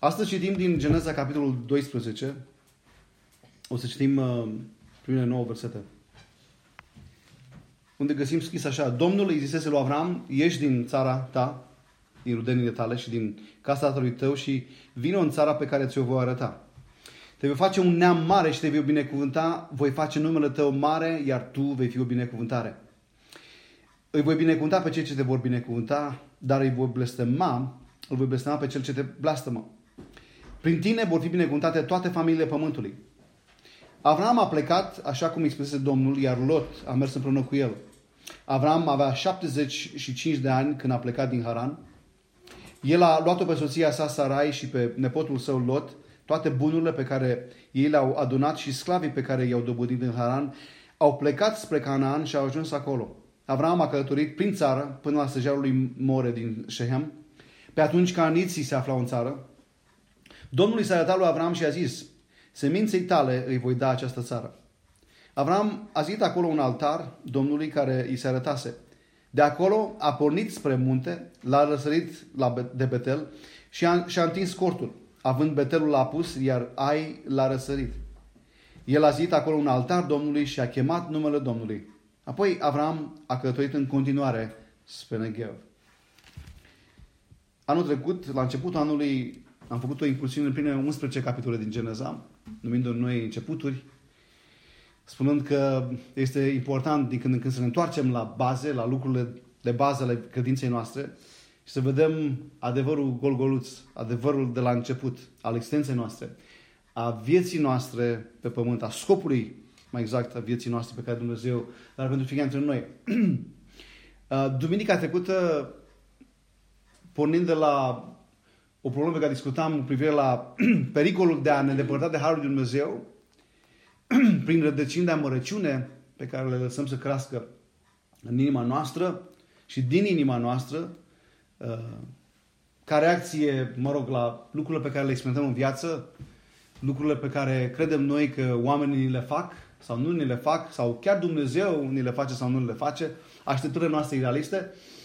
Astăzi citim din Geneza, capitolul 12. O să citim uh, primele nouă versete. Unde găsim scris așa. Domnul îi zisese lui Avram, ieși din țara ta, din rudenile tale și din casa tatălui tău și vină în țara pe care ți-o voi arăta. Te voi face un neam mare și te voi binecuvânta, voi face numele tău mare, iar tu vei fi o binecuvântare. Îi voi binecuvânta pe cei ce te vor binecuvânta, dar îi voi blestema, îl voi blestema pe cel ce te blastămă. Prin tine vor fi binecuvântate toate familiile pământului. Avram a plecat, așa cum îi spusese Domnul, iar Lot a mers împreună cu el. Avram avea 75 de ani când a plecat din Haran. El a luat-o pe soția sa Sarai și pe nepotul său Lot, toate bunurile pe care ei le-au adunat și sclavii pe care i-au dobândit în Haran, au plecat spre Canaan și au ajuns acolo. Avram a călătorit prin țară până la săgearul lui More din Shehem. Pe atunci caniții se aflau în țară. Domnul i s-a arătat lui Avram și a zis, seminței tale îi voi da această țară. Avram a zis acolo un altar Domnului care îi se arătase. De acolo a pornit spre munte, l-a răsărit la de Betel și a, și-a întins cortul. Având Betelul l-a pus, iar Ai l-a răsărit. El a zis acolo un altar Domnului și a chemat numele Domnului. Apoi Avram a călătorit în continuare spre Negev. Anul trecut, la începutul anului, am făcut o incursiune în primele 11 capitole din Geneza, numindu noi începuturi, spunând că este important din când în când să ne întoarcem la baze, la lucrurile de bază ale credinței noastre și să vedem adevărul golgoluț, adevărul de la început, al existenței noastre, a vieții noastre pe pământ, a scopului, mai exact, a vieții noastre pe care Dumnezeu dar pentru fiecare dintre noi. Duminica trecută, pornind de la o problemă pe care discutam cu privire la pericolul de a ne depărta de Harul Dumnezeu, prin rădăcini de amărăciune pe care le lăsăm să crească în inima noastră și din inima noastră, uh, ca reacție, mă rog, la lucrurile pe care le experimentăm în viață, lucrurile pe care credem noi că oamenii le fac sau nu ni le fac, sau chiar Dumnezeu ni le face sau nu le face, așteptările noastre idealiste, uh,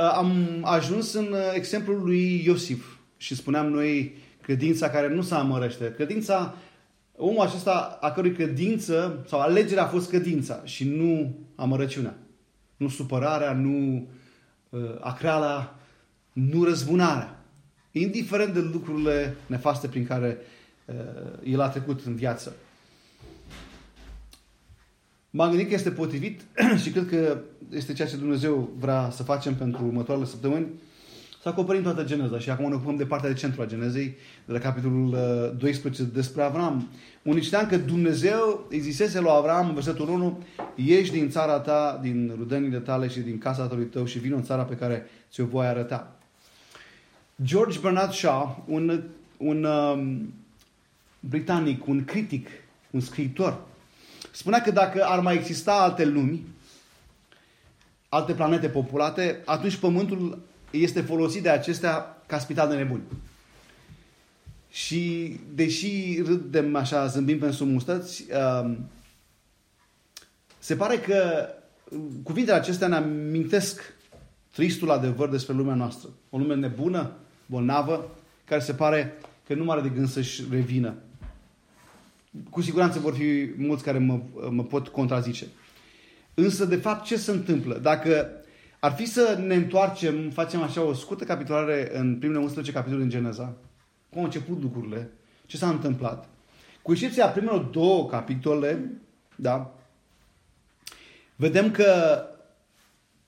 am ajuns în uh, exemplul lui Iosif și spuneam noi credința care nu se amărăște. Credința omul acesta a cărui credință sau alegerea a fost credința și nu amărăciunea. Nu supărarea, nu uh, acreala, nu răzbunarea. Indiferent de lucrurile nefaste prin care uh, el a trecut în viață. M-am gândit că este potrivit și cred că este ceea ce Dumnezeu vrea să facem pentru următoarele săptămâni să acoperim toată Geneza. Și acum ne ocupăm de partea de centru a Genezei, de la capitolul 12 uh, despre Avram. Unii știam că Dumnezeu îi zisese lui Avram în versetul 1, ieși din țara ta, din rudenile tale și din casa tatălui tău și vin în țara pe care ți-o voi arăta. George Bernard Shaw, un, un um, britanic, un critic, un scriitor, spunea că dacă ar mai exista alte lumi, alte planete populate, atunci Pământul este folosit de acestea ca spital de nebuni. Și deși râdem așa, zâmbim pentru mustăți, um, se pare că cuvintele acestea ne amintesc tristul adevăr despre lumea noastră. O lume nebună, bolnavă, care se pare că nu are de gând să-și revină. Cu siguranță vor fi mulți care mă, mă pot contrazice. Însă, de fapt, ce se întâmplă? Dacă ar fi să ne întoarcem, facem așa o scurtă capitulare în primele 11 capitole din Geneza, cum au început lucrurile, ce s-a întâmplat. Cu excepția primelor două capitole, da, vedem că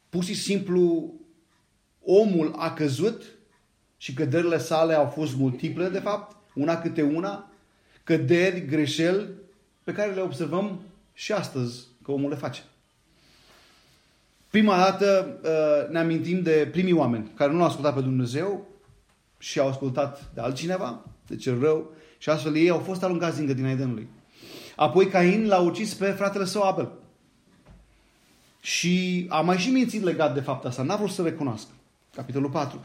pur și simplu omul a căzut și căderile sale au fost multiple, de fapt, una câte una, căderi, greșeli, pe care le observăm și astăzi că omul le face. Prima dată uh, ne amintim de primii oameni care nu l-au ascultat pe Dumnezeu și au ascultat de altcineva, de cel rău, și astfel ei au fost aruncați din grădina Edenului. Apoi Cain l-a ucis pe fratele său Abel. Și a mai și mințit legat de faptul asta. N-a vrut să recunoască. Capitolul 4.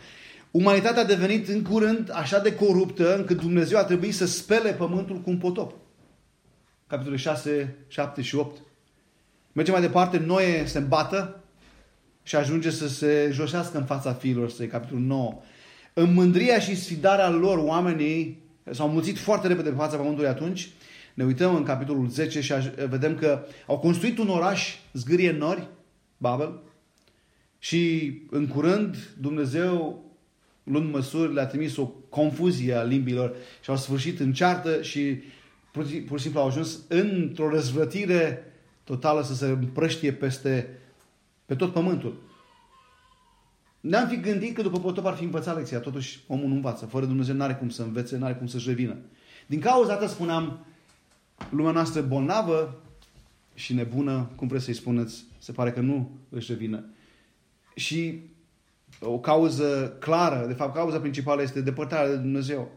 Umanitatea a devenit în curând așa de coruptă încât Dumnezeu a trebuit să spele pământul cu un potop. Capitolul 6, 7 și 8. Mergem mai departe, Noe se îmbată și ajunge să se josească în fața fiilor săi, capitolul 9. în mândria și sfidarea lor, oamenii s-au mulțit foarte repede pe fața pământului atunci. Ne uităm în capitolul 10 și vedem că au construit un oraș zgârie nori, Babel, și în curând Dumnezeu, luând măsuri, le-a trimis o confuzie a limbilor și au sfârșit în ceartă și pur și simplu au ajuns într-o răzvrătire totală să se împrăștie peste pe tot pământul. Ne-am fi gândit că după potop ar fi învățat lecția, totuși omul nu învață. Fără Dumnezeu nu are cum să învețe, nu are cum să-și revină. Din cauza asta spuneam, lumea noastră bolnavă și nebună, cum vreți să-i spuneți, se pare că nu își revină. Și o cauză clară, de fapt cauza principală este depărtarea de Dumnezeu.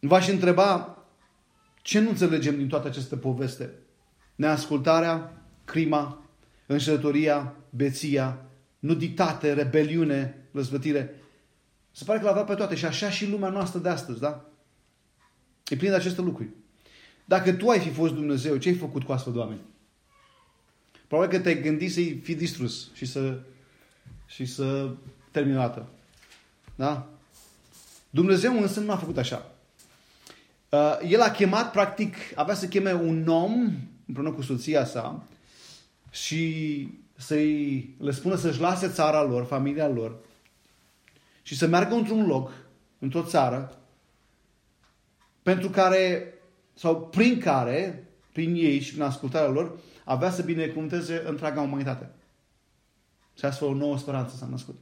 V-aș întreba ce nu înțelegem din toată această poveste? Neascultarea, crima, înșelătoria, beția, nuditate, rebeliune, răzvătire. Se pare că l-a dat pe toate și așa și lumea noastră de astăzi, da? E plin de aceste lucruri. Dacă tu ai fi fost Dumnezeu, ce ai făcut cu astfel de oameni? Probabil că te-ai gândit să-i fi distrus și să, și să terminată. Da? Dumnezeu însă nu a făcut așa. Uh, el a chemat, practic, avea să cheme un om împreună cu soția sa și să-i le spună să-și lase țara lor, familia lor și să meargă într-un loc, într-o țară, pentru care, sau prin care, prin ei și prin ascultarea lor, avea să binecuvânteze întreaga umanitate. Și astfel o nouă speranță s-a născut.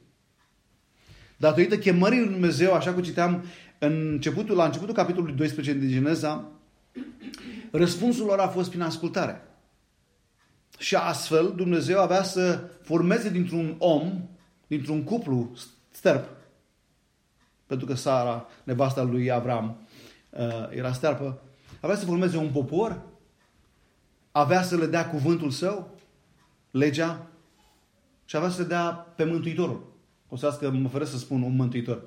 Datorită chemării lui Dumnezeu, așa cum citeam în începutul, la începutul capitolului 12 din Geneza, răspunsul lor a fost prin ascultare. Și astfel Dumnezeu avea să formeze dintr-un om, dintr-un cuplu sterp, pentru că Sara, nevasta lui Avram, uh, era sterpă, avea să formeze un popor, avea să le dea cuvântul său, legea, și avea să le dea pe Mântuitorul. O să că mă fără să spun un Mântuitor.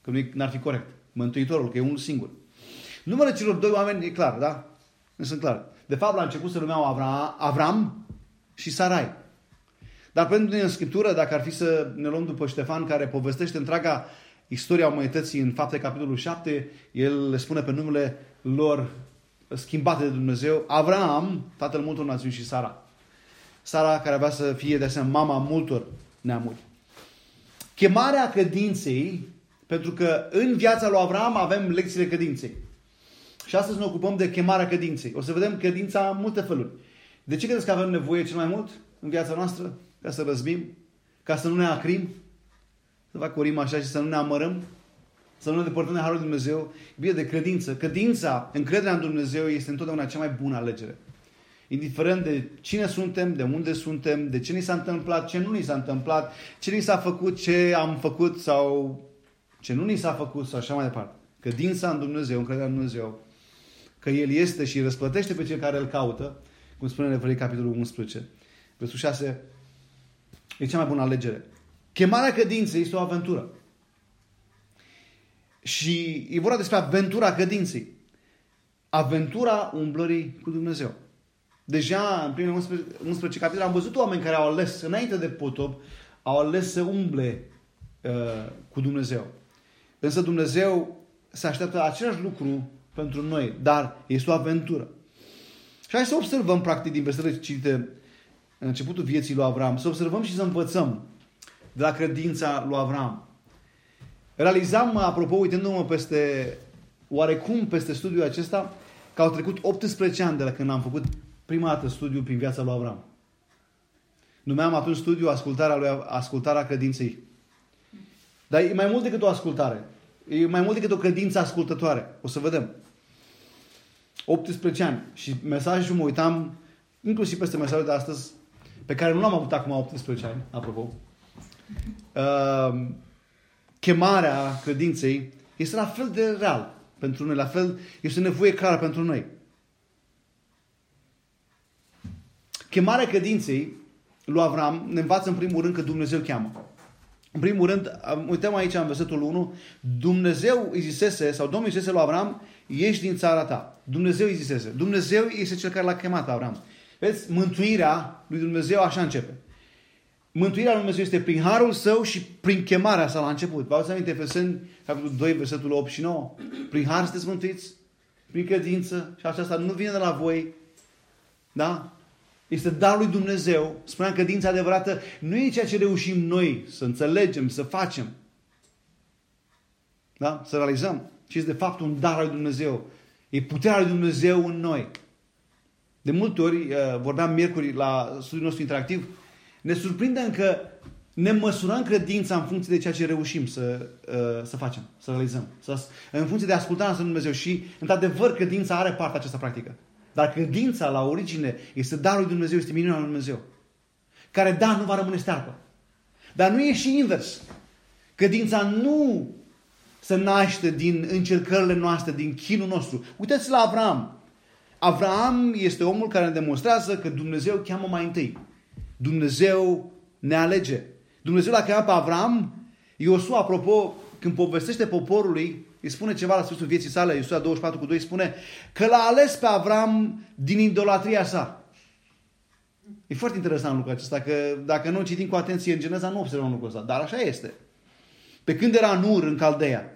Că nu n-ar fi corect. Mântuitorul, că e unul singur. Numele celor doi oameni e clar, da? Nu sunt clar. De fapt, la început se numeau Avram, Avram și Sarai. Dar pentru în Scriptură, dacă ar fi să ne luăm după Ștefan, care povestește întreaga istoria umanității în fapte capitolul 7, el le spune pe numele lor schimbate de Dumnezeu, Avram, tatăl multor națiuni și Sara. Sara care avea să fie de asemenea mama multor neamuri. Chemarea credinței, pentru că în viața lui Avram avem lecțiile credinței. Și astăzi ne ocupăm de chemarea credinței. O să vedem credința în multe feluri. De ce credeți că avem nevoie cel mai mult în viața noastră? Ca să răzbim? Ca să nu ne acrim? Să fac o rimă așa și să nu ne amărăm? Să nu ne depărtăm de Harul Dumnezeu? Bine de credință. Credința, încrederea în Dumnezeu este întotdeauna cea mai bună alegere. Indiferent de cine suntem, de unde suntem, de ce ni s-a întâmplat, ce nu ni s-a întâmplat, ce ni s-a făcut, ce am făcut sau ce nu ni s-a făcut sau așa mai departe. Credința în Dumnezeu, încrederea în Dumnezeu că El este și răsplătește pe cei care îl caută, cum spune în Evrei capitolul 11, versul 6, e cea mai bună alegere. Chemarea credinței este o aventură. Și e vorba despre aventura credinței. Aventura umblării cu Dumnezeu. Deja în primele 11, 11 capitole am văzut oameni care au ales, înainte de potop, au ales să umble uh, cu Dumnezeu. Însă Dumnezeu se așteaptă același lucru pentru noi, dar este o aventură. Și hai să observăm, practic, din versetele citite în începutul vieții lui Avram, să observăm și să învățăm de la credința lui Avram. Realizam, apropo, uitându-mă peste, oarecum peste studiul acesta, că au trecut 18 ani de la când am făcut prima dată studiul prin viața lui Avram. Numeam atunci studiul ascultarea, lui, ascultarea credinței. Dar e mai mult decât o ascultare. E mai mult decât o credință ascultătoare. O să vedem. 18 ani. Și mesajul mă uitam, inclusiv peste mesajul de astăzi, pe care nu l-am avut acum 18 ani, apropo. Uh, chemarea credinței este la fel de real pentru noi, la fel, este o nevoie clară pentru noi. Chemarea credinței lui Avram ne învață în primul rând că Dumnezeu cheamă. În primul rând, uităm aici în versetul 1, Dumnezeu îi zisese, sau Domnul îi zisese lui Avram, ieși din țara ta. Dumnezeu îi zisese. Dumnezeu este cel care l-a chemat Avram. Vezi, mântuirea lui Dumnezeu așa începe. Mântuirea lui Dumnezeu este prin harul său și prin chemarea sa la început. Vă aduceți aminte Efeseni, capitolul 2, versetul 8 și 9? Prin har sunteți mântuiți, prin credință și aceasta nu vine de la voi, da? Este darul lui Dumnezeu. Spuneam că credința adevărată nu e ceea ce reușim noi să înțelegem, să facem, da? să realizăm, ci este de fapt un dar al lui Dumnezeu. E puterea lui Dumnezeu în noi. De multe ori, uh, vorbeam miercuri la studiul nostru interactiv, ne surprinde că ne măsurăm credința în funcție de ceea ce reușim să, uh, să facem, să realizăm. Să, în funcție de ascultarea lui Dumnezeu. Și, într-adevăr, credința are parte această practică. Dar credința, la origine, este darul lui Dumnezeu, este minunea lui Dumnezeu. Care, da, nu va rămâne stearpă. Dar nu e și invers. Credința nu se naște din încercările noastre, din chinul nostru. Uitați la Avram. Avram este omul care ne demonstrează că Dumnezeu cheamă mai întâi. Dumnezeu ne alege. Dumnezeu l-a chemat pe Avram. Iosua, apropo, când povestește poporului, îi spune ceva la sfârșitul vieții sale, Iosua 24 cu 2, spune că l-a ales pe Avram din idolatria sa. E foarte interesant lucrul acesta, că dacă nu citim cu atenție în Geneza, nu observăm lucrul ăsta, dar așa este. Pe când era Nur în Caldeia,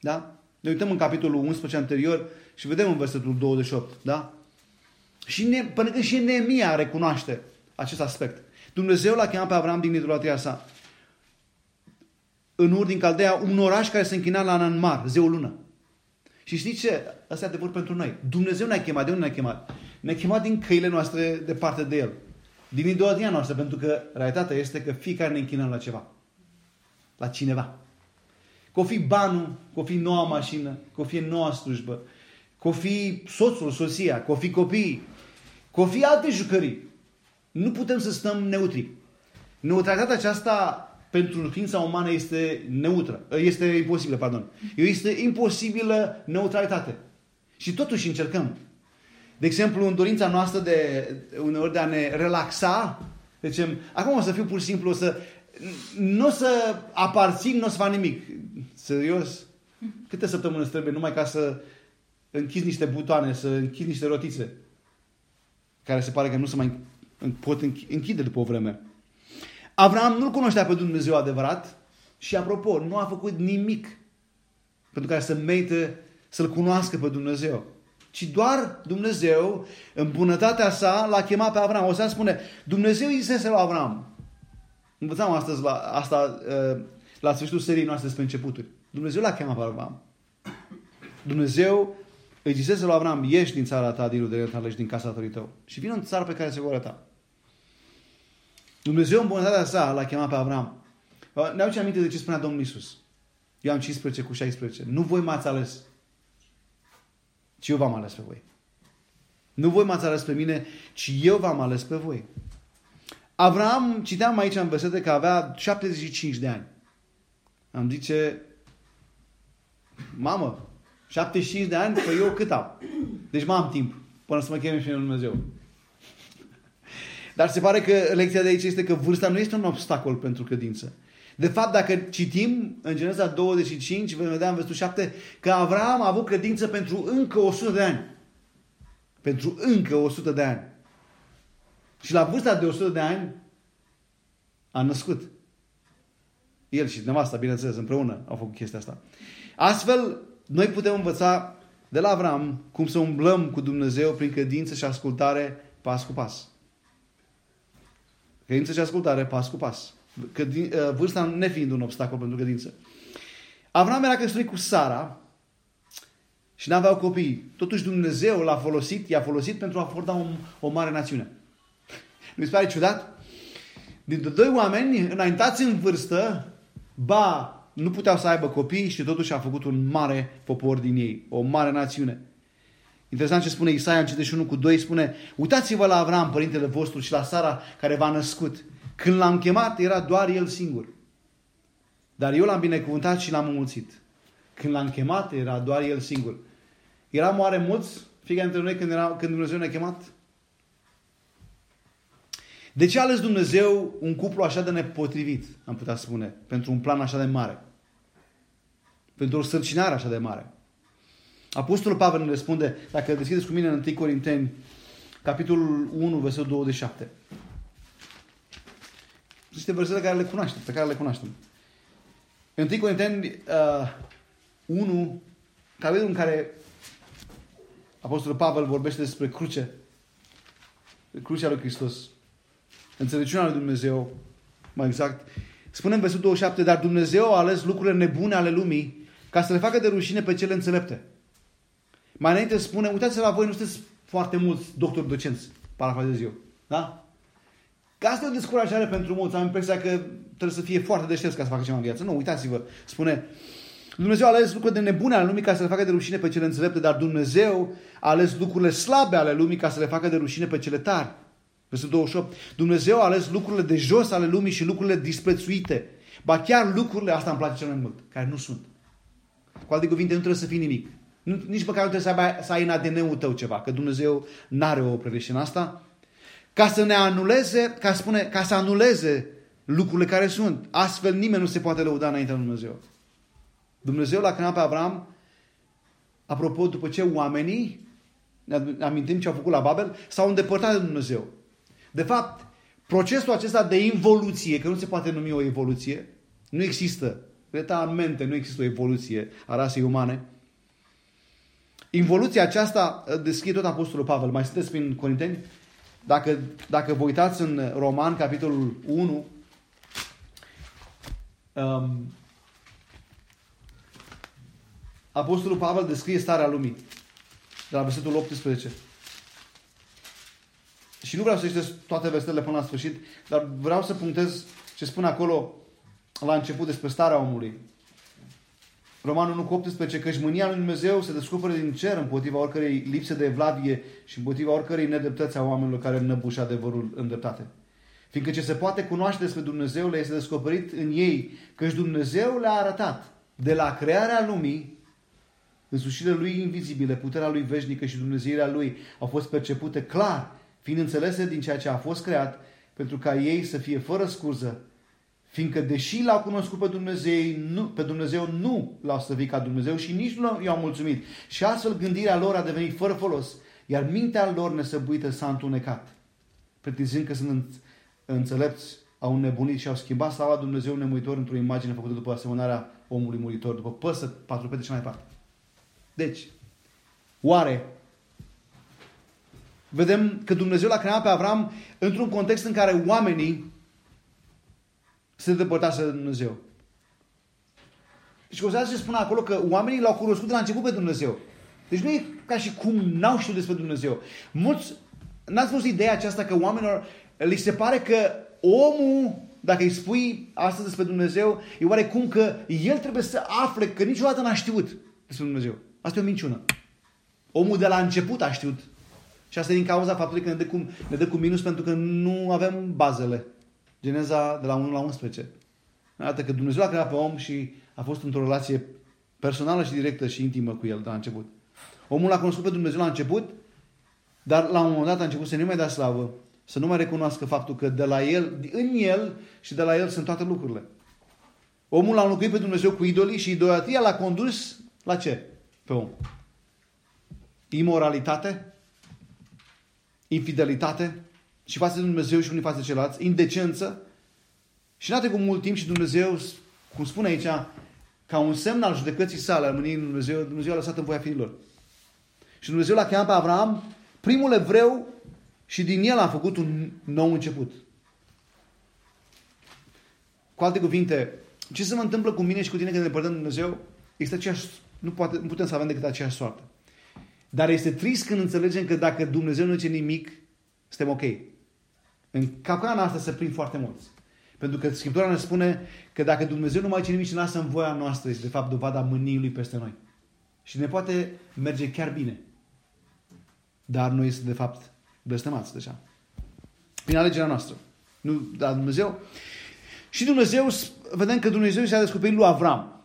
da? Ne uităm în capitolul 11 anterior și vedem în versetul 28, da? Și ne, până când și Neemia recunoaște acest aspect. Dumnezeu l-a chemat pe Avram din idolatria sa. În Ur din Caldea, un oraș care se închina la Ananmar, zeul lună. Și știți ce? Asta e adevăr pentru noi. Dumnezeu ne-a chemat. De unde ne-a chemat? Ne-a chemat din căile noastre departe de El. Din idolatria noastră. Pentru că realitatea este că fiecare ne închinăm la ceva. La cineva. Că o fi banul, că o fi noua mașină, că o fi noua slujbă, că o fi soțul, soția, că o fi copiii, că o fi alte jucării. Nu putem să stăm neutri. Neutralitatea aceasta pentru ființa umană este neutră. Este imposibilă, pardon. Este imposibilă neutralitate. Și totuși încercăm. De exemplu, în dorința noastră de uneori de a ne relaxa, zicem, acum o să fiu pur și simplu, o să nu o să aparțin, nu o să fac nimic. Serios? Câte săptămâni îți trebuie numai ca să închizi niște butoane, să închizi niște rotițe, care se pare că nu se mai pot închide după o vreme. Avram nu-L cunoștea pe Dumnezeu adevărat și, apropo, nu a făcut nimic pentru care să merite să-L cunoască pe Dumnezeu. Ci doar Dumnezeu, în bunătatea sa, l-a chemat pe Avram. O să spune, Dumnezeu îi zisese la Avram. Învățam astăzi la, asta uh, la sfârșitul seriei noastre despre începuturi. Dumnezeu l-a chemat pe Avram. Dumnezeu îi zisese lui Avram, ieși din țara ta, din rudele tale și din casa tatălui tău. Și vină în țara pe care se vor arăta. Dumnezeu în bunătatea sa l-a chemat pe Avram. Ne aduce aminte de ce spunea Domnul Isus. Eu am 15 cu 16. Nu voi m-ați ales, ci eu v-am ales pe voi. Nu voi m-ați ales pe mine, ci eu v-am ales pe voi. Avram, citeam aici în versete că avea 75 de ani. Am zice, mamă, 75 de ani, păi eu cât am? Deci mai am timp până să mă cheme și Dumnezeu. Dar se pare că lecția de aici este că vârsta nu este un obstacol pentru credință. De fapt, dacă citim în Geneza 25, vom vedea în versetul 7 că Avram a avut credință pentru încă 100 de ani. Pentru încă 100 de ani. Și la vârsta de 100 de ani a născut. El și nevasta, bineînțeles, împreună au făcut chestia asta. Astfel, noi putem învăța de la Avram cum să umblăm cu Dumnezeu prin credință și ascultare pas cu pas. Credință și ascultare pas cu pas. Credin, uh, vârsta nefiind un obstacol pentru credință. Avram era căsătorit cu Sara și n-aveau copii. Totuși Dumnezeu l-a folosit, i-a folosit pentru a forda o, o mare națiune. Mi se pare ciudat? Dintre doi oameni înaintați în vârstă, ba, nu puteau să aibă copii și totuși a făcut un mare popor din ei, o mare națiune. Interesant ce spune Isaia în 51 cu 2, spune Uitați-vă la Avram, părintele vostru, și la Sara, care v-a născut. Când l-am chemat, era doar el singur. Dar eu l-am binecuvântat și l-am înmulțit. Când l-am chemat, era doar el singur. Eram oare mulți, fiecare dintre noi, când, era, când Dumnezeu ne-a chemat? De ce a ales Dumnezeu un cuplu așa de nepotrivit, am putea spune, pentru un plan așa de mare? Pentru o sărcinare așa de mare? Apostolul Pavel ne răspunde, dacă deschideți cu mine în 1 Corinteni, capitolul 1, versetul 27. niște versete care le cunoaștem, pe care le cunoaștem. În 1 Corinteni uh, 1, capitolul în care Apostolul Pavel vorbește despre cruce, crucea lui Hristos, înțelepciunea lui Dumnezeu, mai exact, spune în versetul 27, dar Dumnezeu a ales lucrurile nebune ale lumii ca să le facă de rușine pe cele înțelepte. Mai înainte spune, uitați la voi, nu sunteți foarte mulți doctori docenți, parafrazez eu. Da? Că asta e o descurajare pentru mulți. Am impresia că trebuie să fie foarte deștepți ca să facă ceva în viață. Nu, uitați-vă. Spune, Dumnezeu a ales lucrurile de nebune ale lumii ca să le facă de rușine pe cele înțelepte, dar Dumnezeu a ales lucrurile slabe ale lumii ca să le facă de rușine pe cele tari. Versetul 28. Dumnezeu a ales lucrurile de jos ale lumii și lucrurile disprețuite. Ba chiar lucrurile, asta îmi place cel mai mult, care nu sunt. Cu alte cuvinte, nu trebuie să fii nimic. Nu, nici măcar nu trebuie să, ai, să ai în ADN-ul tău ceva, că Dumnezeu nu are o prelește în asta. Ca să ne anuleze, ca, spune, ca să anuleze lucrurile care sunt. Astfel nimeni nu se poate lăuda înaintea lui Dumnezeu. Dumnezeu l-a creat pe Avram, apropo, după ce oamenii, ne amintim ce au făcut la Babel, s-au îndepărtat de Dumnezeu. De fapt, procesul acesta de involuție, că nu se poate numi o evoluție, nu există. mente, nu există o evoluție a rasei umane. Involuția aceasta deschide tot Apostolul Pavel. Mai sunteți prin Corinteni? Dacă, dacă vă uitați în Roman, capitolul 1, um, Apostolul Pavel descrie starea lumii. De la versetul 18. Și nu vreau să citesc toate versetele până la sfârșit, dar vreau să punctez ce spune acolo la început despre starea omului. Romanul 1 cu 18, că mânia lui Dumnezeu se descoperă din cer împotriva oricărei lipse de evlavie și împotriva oricărei nedreptăți a oamenilor care înăbușă adevărul în dreptate. Fiindcă ce se poate cunoaște despre Dumnezeu le este descoperit în ei, căci Dumnezeu le-a arătat de la crearea lumii însușirile lui invizibile, puterea lui veșnică și Dumnezeirea lui au fost percepute clar, fiind înțelese din ceea ce a fost creat, pentru ca ei să fie fără scurză Fiindcă deși l-au cunoscut pe Dumnezeu, nu, pe Dumnezeu nu l-au slăvit ca Dumnezeu și nici nu i-au mulțumit. Și astfel gândirea lor a devenit fără folos, iar mintea lor nesăbuită s-a întunecat. Pretinzând că sunt înțelepți, au înnebunit și au schimbat slava Dumnezeu nemuitor într-o imagine făcută după asemănarea omului muritor, după păsă, patrupede și mai departe. Deci, oare vedem că Dumnezeu l-a creat pe Avram într-un context în care oamenii se depărtase de Dumnezeu. Și considerat se spune acolo că oamenii l-au cunoscut de la început pe Dumnezeu. Deci nu e ca și cum n-au știut despre Dumnezeu. Mulți, n-ați văzut ideea aceasta că oamenilor li se pare că omul, dacă îi spui astăzi despre Dumnezeu, e oarecum că el trebuie să afle că niciodată n-a știut despre Dumnezeu. Asta e o minciună. Omul de la început a știut. Și asta e din cauza faptului că ne dă cu, ne dă cu minus pentru că nu avem bazele. Geneza de la 1 la 11. Arată că Dumnezeu a creat pe om și a fost într-o relație personală și directă și intimă cu el de la început. Omul a cunoscut pe Dumnezeu la început, dar la un moment dat a început să nu mai dea slavă, să nu mai recunoască faptul că de la el, în el și de la el sunt toate lucrurile. Omul a înlocuit pe Dumnezeu cu idolii și idolatria l-a condus la ce? Pe om. Imoralitate, infidelitate, și față de Dumnezeu și unii față de ceilalți, indecență. Și n-a trecut mult timp și Dumnezeu, cum spune aici, ca un semn al judecății sale, al mâniei Dumnezeu, Dumnezeu a lăsat în voia fiilor. Și Dumnezeu l-a chemat pe Avram, primul evreu, și din el a făcut un nou început. Cu alte cuvinte, ce se mă întâmplă cu mine și cu tine când ne depărtăm de Dumnezeu, este aceeași, nu, poate, nu putem să avem decât aceeași soartă. Dar este trist când înțelegem că dacă Dumnezeu nu ce nimic, suntem ok. În capcana asta se prind foarte mulți. Pentru că Scriptura ne spune că dacă Dumnezeu nu mai ce nimic și lasă în voia noastră, este de fapt dovada mâniei Lui peste noi. Și ne poate merge chiar bine. Dar noi este de fapt blestemați deja. Prin alegerea noastră. Nu, dar Dumnezeu. Și Dumnezeu, vedem că Dumnezeu s-a descoperit lui Avram.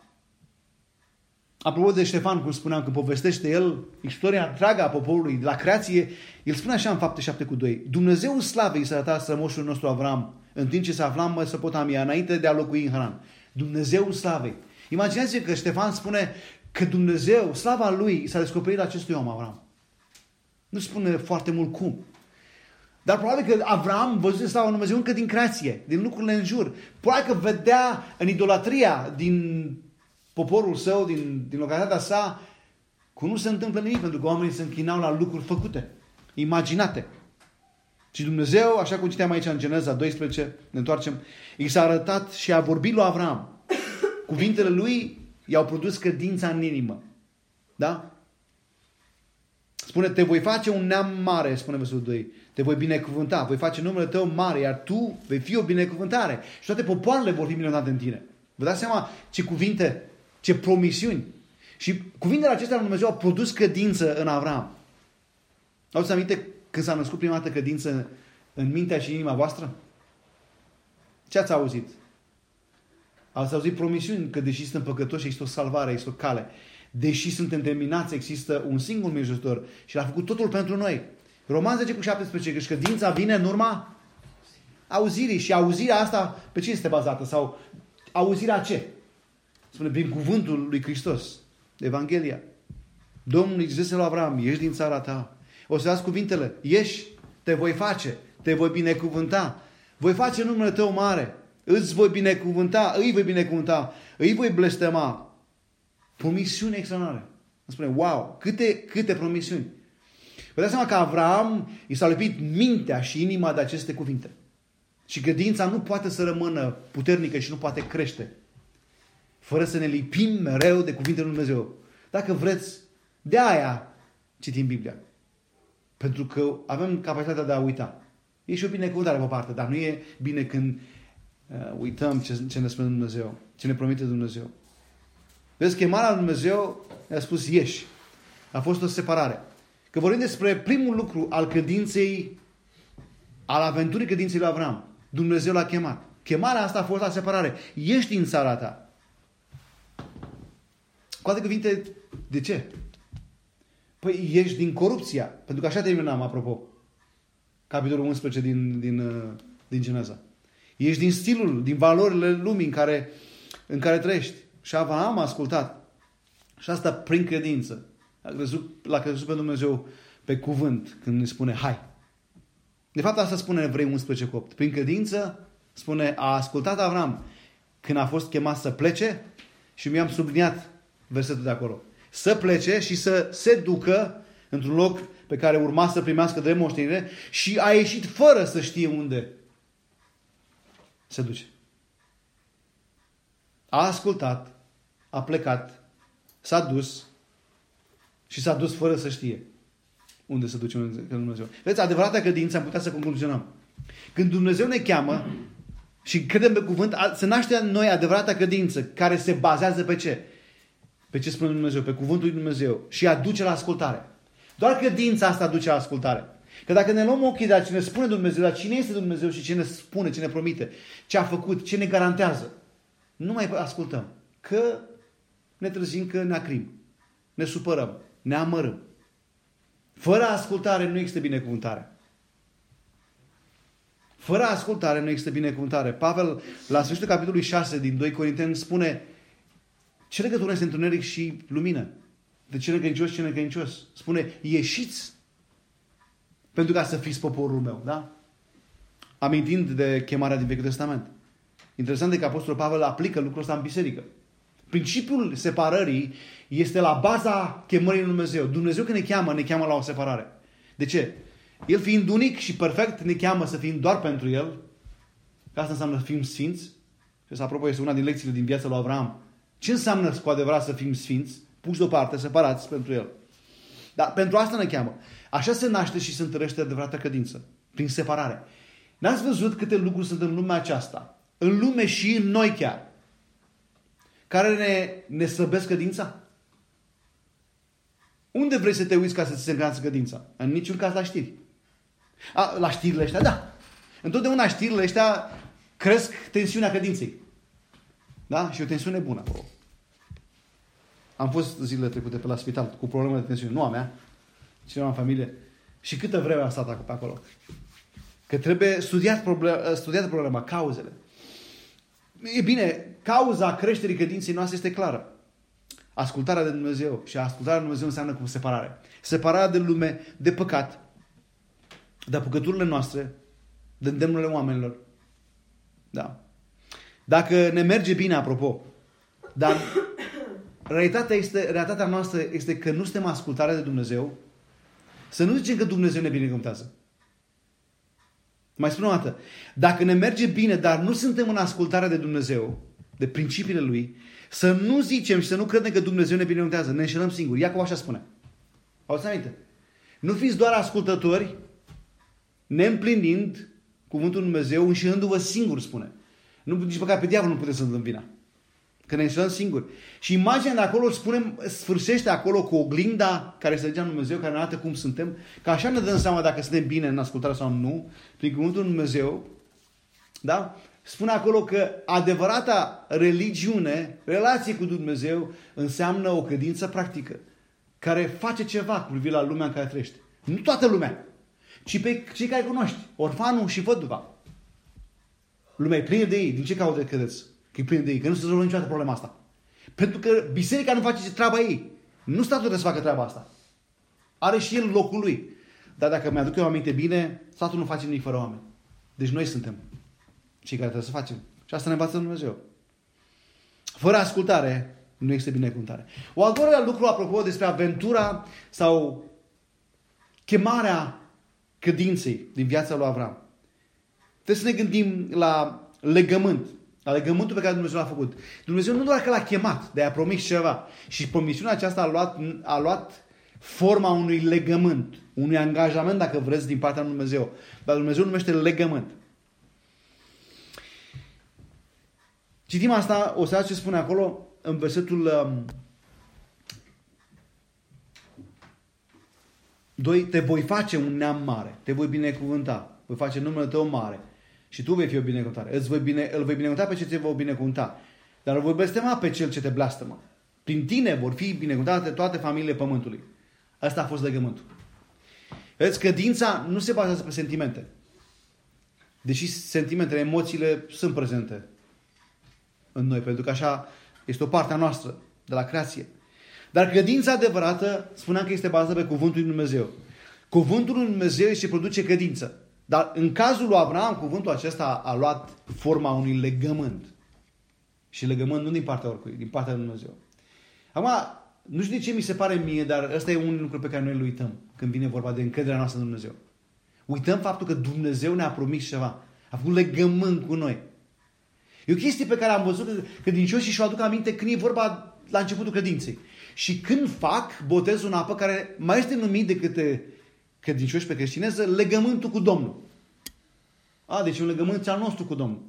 Apropo de Ștefan, cum spuneam, când povestește el istoria întreagă a poporului, de la creație, el spune așa în fapte 7 cu 2. Dumnezeu slavei s-a arătat strămoșul nostru Avram, în timp ce se afla în Mesopotamia, înainte de a locui în Haran. Dumnezeu slavei. Imaginați-vă că Ștefan spune că Dumnezeu, slava lui, s-a descoperit acestui om, Avram. Nu spune foarte mult cum. Dar probabil că Avram văzuse slava lui Dumnezeu încă din creație, din lucrurile în jur. Probabil că vedea în idolatria din poporul său, din, din localitatea sa, că nu se întâmplă nimic, pentru că oamenii se închinau la lucruri făcute, imaginate. Și Dumnezeu, așa cum citeam aici în Geneza 12, ne întoarcem, i s-a arătat și a vorbit lui Avram. Cuvintele lui i-au produs credința în inimă. Da? Spune, te voi face un neam mare, spune versetul 2. Te voi binecuvânta, voi face numele tău mare, iar tu vei fi o binecuvântare. Și toate popoarele vor fi minunate în tine. Vă dați seama ce cuvinte, ce promisiuni. Și cuvintele acestea lui Dumnezeu au produs credință în Avram. Auzi aminte când s-a născut prima dată credință în mintea și inima voastră? Ce ați auzit? Ați auzit promisiuni că deși suntem păcătoși, există o salvare, există o cale. Deși suntem terminați, există un singur mijlocitor și l-a făcut totul pentru noi. Roman 10 cu 17, că credința vine în urma auzirii. Și auzirea asta pe ce este bazată? Sau auzirea ce? Spune, prin cuvântul lui Hristos. Evanghelia. Domnul zise lui Avram, ieși din țara ta. O să dați cuvintele, ieși, te voi face, te voi binecuvânta. Voi face numele tău mare. Îți voi binecuvânta, îi voi binecuvânta, îi voi blestema. Promisiuni extraordinare. Îmi spune, wow, câte, câte promisiuni. Vă dați seama că Avram i s-a lipit mintea și inima de aceste cuvinte. Și credința nu poate să rămână puternică și nu poate crește. Fără să ne lipim mereu de cuvintele lui Dumnezeu. Dacă vreți, de aia citim Biblia. Pentru că avem capacitatea de a uita. E și o binecuvântare pe parte, dar nu e bine când uh, uităm ce, ce ne spune Dumnezeu, ce ne promite Dumnezeu. Vezi, chemarea lui Dumnezeu a spus ieși. A fost o separare. Că vorbim despre primul lucru al credinței, al aventurii credinței lui Avram. Dumnezeu l-a chemat. Chemarea asta a fost la separare. Ieși din țara ta. Cu alte cuvinte, de ce? Păi ieși din corupția. Pentru că așa terminam, apropo. Capitolul 11 din, din, uh, din Geneza. Ești din stilul, din valorile lumii în care, în care trăiești. Și Avram a ascultat. Și asta prin credință. L-a crezut, l-a crezut pe Dumnezeu pe cuvânt când ne spune hai. De fapt asta spune Evrei 11 cu 8. Prin credință spune a ascultat Avram când a fost chemat să plece și mi-am subliniat versetul de acolo. Să plece și să se ducă într-un loc pe care urma să primească drept moștenire și a ieșit fără să știe unde se duce. A ascultat, a plecat, s-a dus și s-a dus fără să știe unde se duce Dumnezeu. Vedeți, adevărata credință am putea să concluzionăm. Când Dumnezeu ne cheamă și credem pe cuvânt, se naște în noi adevărata credință care se bazează pe ce? Pe ce spune Dumnezeu? Pe cuvântul lui Dumnezeu. Și aduce la ascultare. Doar credința asta aduce la ascultare. Că dacă ne luăm ochii de la cine spune Dumnezeu, la cine este Dumnezeu și ce ne spune, ce ne promite, ce a făcut, ce ne garantează, nu mai ascultăm. Că ne trezim că ne acrim, ne supărăm, ne amărâm. Fără ascultare nu există binecuvântare. Fără ascultare nu există binecuvântare. Pavel, la sfârșitul capitolului 6 din 2 Corinteni, spune ce legătură este întuneric și lumină? De ce necredincios și ce necredincios? Spune, ieșiți pentru ca să fiți poporul meu. Da? Amintind de chemarea din Vechiul Testament. Interesant de că Apostolul Pavel aplică lucrul ăsta în biserică. Principiul separării este la baza chemării lui Dumnezeu. Dumnezeu când ne cheamă, ne cheamă la o separare. De ce? El fiind unic și perfect, ne cheamă să fim doar pentru El. Asta înseamnă să fim sfinți. Și asta, apropo, este una din lecțiile din viața lui Avram. Ce înseamnă cu adevărat să fim sfinți? Puși deoparte, separați pentru El. Dar pentru asta ne cheamă. Așa se naște și se întărește adevărata credință. Prin separare. N-ați văzut câte lucruri sunt în lumea aceasta? În lume și în noi chiar. Care ne, ne slăbesc credința? Unde vrei să te uiți ca să ți se încrească credința? În niciun caz la știri. A, la știrile astea, da. Întotdeauna știrile astea cresc tensiunea credinței. Da? Și o tensiune bună acolo. Am fost zilele trecute pe la spital cu probleme de tensiune. Nu a mea, cineva în familie. Și câtă vreme am stat pe acolo. Că trebuie studiat, problem, studiat problema, cauzele. E bine, cauza creșterii credinței noastre este clară. Ascultarea de Dumnezeu. Și ascultarea de Dumnezeu înseamnă cu separare. Separarea de lume, de păcat. de apucăturile noastre, de îndemnurile oamenilor. Da. Dacă ne merge bine, apropo, dar realitatea, este, realitatea noastră este că nu suntem ascultare de Dumnezeu, să nu zicem că Dumnezeu ne binecuvântează. Mai spun o dată. Dacă ne merge bine, dar nu suntem în ascultare de Dumnezeu, de principiile Lui, să nu zicem și să nu credem că Dumnezeu ne binecuvântează. Ne înșelăm singuri. Iacov așa spune. Auzi aminte? Nu fiți doar ascultători, neîmplinind cuvântul Lui Dumnezeu, înșelându-vă singur, spune. Nu, nici măcar pe diavol nu puteți să-l învina. Că ne înșelăm singuri. Și imaginea de acolo, spunem, sfârșește acolo cu oglinda care se legea în Dumnezeu, care ne arată cum suntem, că așa ne dăm seama dacă suntem bine în ascultare sau nu, prin cuvântul Dumnezeu, da? Spune acolo că adevărata religiune, relație cu Dumnezeu, înseamnă o credință practică, care face ceva cu privire la lumea în care trăiește. Nu toată lumea, ci pe cei care cunoști, orfanul și văduva. Lumea e plină de ei. Din ce caută credeți? Că e plină de ei. Că nu se rezolvă niciodată problema asta. Pentru că biserica nu face treaba ei. Nu statul trebuie să facă treaba asta. Are și el locul lui. Dar dacă mi-aduc eu aminte bine, statul nu face nimic fără oameni. Deci noi suntem cei care trebuie să facem. Și asta ne învață Dumnezeu. Fără ascultare, nu este binecuvântare. O al doilea lucru, apropo despre aventura sau chemarea credinței din viața lui Avram. Trebuie să ne gândim la legământ. La legământul pe care Dumnezeu l-a făcut. Dumnezeu nu doar că l-a chemat, de a promis ceva. Și promisiunea aceasta a luat, a luat forma unui legământ, unui angajament, dacă vreți, din partea lui Dumnezeu. Dar Dumnezeu numește legământ. Citim asta, o să ce spune acolo, în versetul um, 2, te voi face un neam mare, te voi binecuvânta, voi face numele tău mare și tu vei fi o binecuvântare. Îți voi bine, îl voi binecuvânta pe ce te voi binecuvânta, dar îl voi blestema pe cel ce te blastămă. Prin tine vor fi binecuvântate toate familiile pământului. Asta a fost legământul. Vedeți, credința nu se bazează pe sentimente. Deși sentimentele, emoțiile sunt prezente în noi, pentru că așa este o parte a noastră de la creație. Dar credința adevărată, spuneam că este bazată pe cuvântul lui Dumnezeu. Cuvântul lui Dumnezeu este ce produce credință. Dar în cazul lui Abraham, cuvântul acesta a luat forma unui legământ. Și legământ nu din partea oricui, din partea lui Dumnezeu. Acum, nu știu de ce mi se pare mie, dar ăsta e un lucru pe care noi îl uităm când vine vorba de încrederea noastră în Dumnezeu. Uităm faptul că Dumnezeu ne-a promis ceva. A făcut legământ cu noi. E o chestie pe care am văzut că credincioșii și-o aduc aminte când e vorba la începutul credinței. Și când fac botezul în apă, care mai este numit de câte credincioși pe creștineză, legământul cu Domnul. A, deci un legământ al nostru cu Domnul.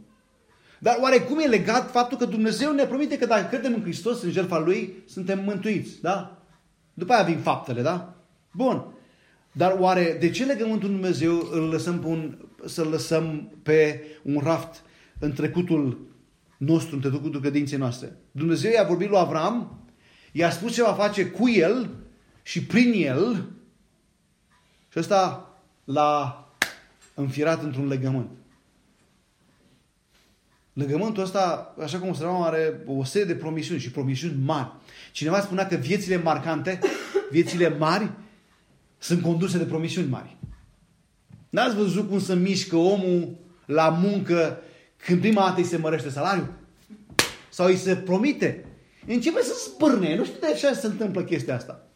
Dar oare cum e legat faptul că Dumnezeu ne promite că dacă credem în Hristos, în jertfa Lui, suntem mântuiți, da? După aia vin faptele, da? Bun. Dar oare de ce legământul Dumnezeu îl lăsăm pe un, să-l lăsăm pe un raft în trecutul nostru, în trecutul credinței noastre? Dumnezeu i-a vorbit lui Avram, i-a spus ce va face cu el și prin el și ăsta l-a înfirat într-un legământ. Legământul ăsta, așa cum observam, are o serie de promisiuni și promisiuni mari. Cineva spunea că viețile marcante, viețile mari, sunt conduse de promisiuni mari. N-ați văzut cum să mișcă omul la muncă când prima dată îi se mărește salariul? Sau îi se promite? Începe să spârne. Nu știu de ce se întâmplă chestia asta.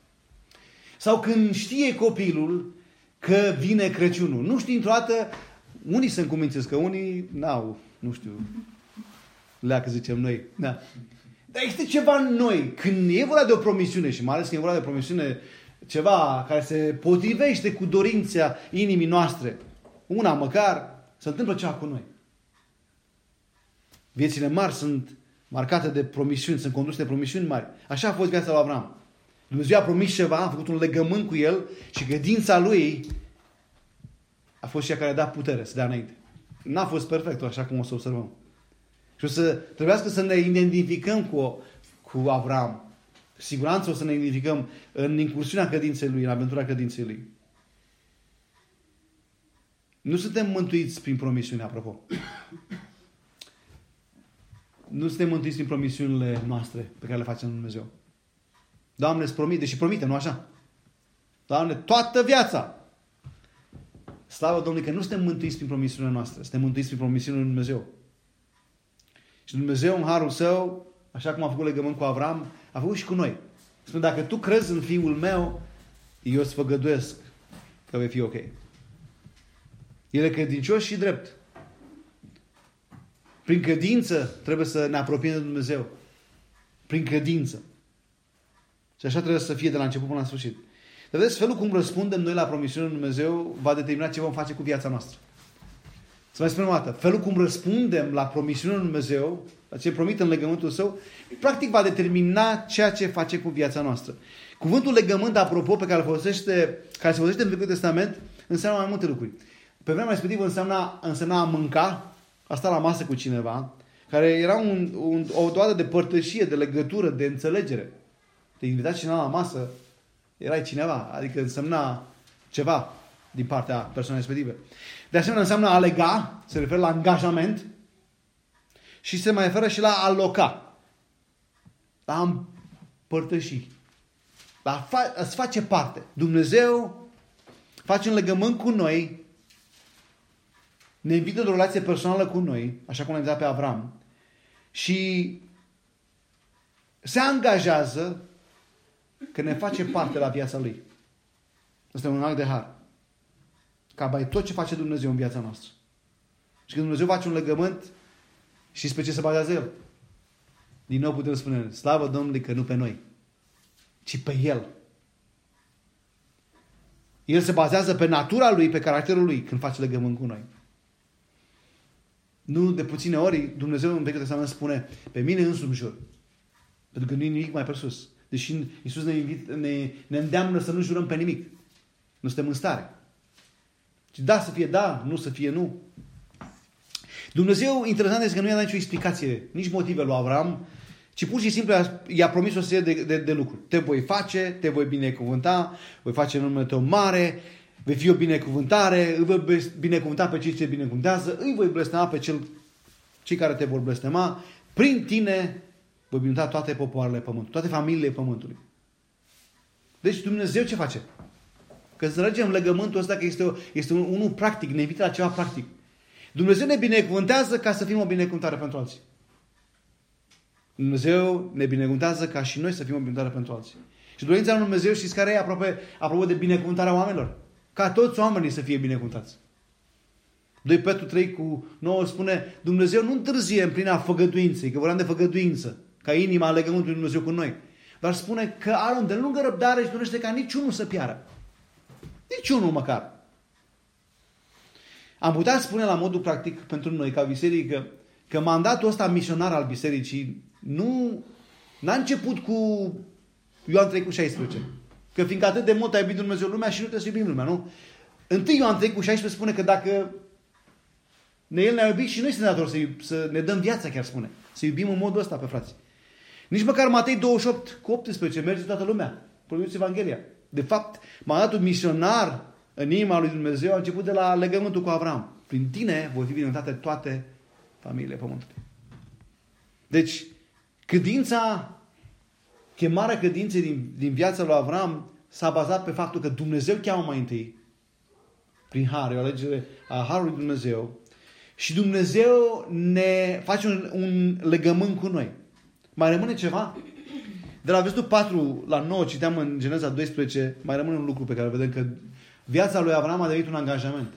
Sau când știe copilul că vine Crăciunul. Nu știu, într-o dată, unii sunt convințeți că unii n-au, nu știu, leacă zicem noi. Da. Dar este ceva în noi. Când e vorba de o promisiune și mai ales când e vorba de o promisiune ceva care se potrivește cu dorința inimii noastre, una măcar, se întâmplă ceva cu noi. Viețile mari sunt marcate de promisiuni, sunt conduse de promisiuni mari. Așa a fost viața lui Avram. Dumnezeu a promis ceva, a făcut un legământ cu el și credința lui a fost cea care a dat putere să dea înainte. N-a fost perfect, așa cum o să observăm. Și o să trebuiască să ne identificăm cu, cu Avram. Siguranță o să ne identificăm în incursiunea credinței lui, în aventura credinței lui. Nu suntem mântuiți prin promisiune, apropo. Nu suntem mântuiți prin promisiunile noastre pe care le facem în Dumnezeu. Doamne, îți promite și promite, nu așa? Doamne, toată viața Slavă Domnului că nu suntem mântuiți prin promisiunea noastră, suntem mântuiți prin promisiunea lui Dumnezeu. Și Dumnezeu în harul său, așa cum a făcut legământ cu Avram, a făcut și cu noi. Spune, dacă tu crezi în fiul meu, eu îți făgăduiesc că vei fi ok. El e credincios și drept. Prin credință trebuie să ne apropiem de Dumnezeu. Prin credință. Și așa trebuie să fie de la început până la sfârșit. Dar vedeți, felul cum răspundem noi la promisiunea lui Dumnezeu va determina ce vom face cu viața noastră. Să mai spun o dată, felul cum răspundem la promisiunea lui Dumnezeu, la ce promit în legământul său, practic va determina ceea ce face cu viața noastră. Cuvântul legământ, apropo, pe care, folosește, care se folosește în Vechiul Testament, înseamnă mai multe lucruri. Pe vremea respectivă însemna, însemna a mânca, a sta la masă cu cineva, care era un, un, o doadă de părtășie, de legătură, de înțelegere. Te invita cineva la masă, erai cineva, adică însemna ceva din partea persoanei respective. De asemenea, înseamnă a lega, se referă la angajament și se mai referă și la a aloca, la a împărtăși, la a, fa- a face parte. Dumnezeu face un legământ cu noi, ne invită de o relație personală cu noi, așa cum l-a invitat pe Avram, și se angajează că ne face parte la viața Lui. Asta e un act de har. Ca bai tot ce face Dumnezeu în viața noastră. Și când Dumnezeu face un legământ, și pe ce se bazează El? Din nou putem spune, slavă Domnului că nu pe noi, ci pe El. El se bazează pe natura Lui, pe caracterul Lui, când face legământ cu noi. Nu de puține ori Dumnezeu în Vechiul Testament spune, pe mine însumi jur. Pentru că nu e nimic mai presus. Deși Iisus ne, invit, ne, ne îndeamnă să nu jurăm pe nimic. Nu suntem în stare. Și da să fie da, nu să fie nu. Dumnezeu, interesant este că nu i-a dat nicio explicație, nici motive lui Avram, ci pur și simplu i-a promis o serie de, de, de lucruri. Te voi face, te voi binecuvânta, voi face numele tău mare, vei fi o binecuvântare, îi voi binecuvânta pe cei ce te binecuvântează, îi voi blestema pe cel, cei care te vor blestema, prin tine voi binecuvânta toate popoarele pământului, toate familiile pământului. Deci Dumnezeu ce face? Că înțelegem legământul ăsta că este, o, este un, unul practic, ne invită la ceva practic. Dumnezeu ne binecuvântează ca să fim o binecuvântare pentru alții. Dumnezeu ne binecuvântează ca și noi să fim o binecuvântare pentru alții. Și dorința lui Dumnezeu știți care e aproape, apropo de binecuvântarea oamenilor? Ca toți oamenii să fie binecuvântați. 2 Petru 3 cu 9 spune Dumnezeu nu întârzie în plina făgăduinței, că vorbeam de făgăduință, ca inima legământului Dumnezeu cu noi. Dar spune că are un de lungă răbdare și dorește ca niciunul să piară. Niciunul măcar. Am putea spune la modul practic pentru noi ca biserică că mandatul ăsta misionar al bisericii nu n-a început cu Ioan 3 cu 16. Că fiindcă atât de mult a iubit Dumnezeu lumea și nu trebuie să iubim lumea, nu? Întâi Ioan 3 cu 16 spune că dacă ne El ne-a iubit și noi suntem datori să, să ne dăm viața, chiar spune. Să iubim în modul ăsta pe frați. Nici măcar Matei 28 cu 18 merge toată lumea. Promiteți Evanghelia. De fapt, mandatul misionar în inima lui Dumnezeu a început de la legământul cu Avram. Prin tine voi fi binecuvântate toate familiile pământului. Deci, credința, chemarea credinței din, din viața lui Avram s-a bazat pe faptul că Dumnezeu cheamă mai întâi prin har, o alegere a harului Dumnezeu și Dumnezeu ne face un, un legământ cu noi. Mai rămâne ceva? De la versetul 4 la 9, citeam în Geneza 12, mai rămâne un lucru pe care vedem că viața lui Avram a devenit un angajament.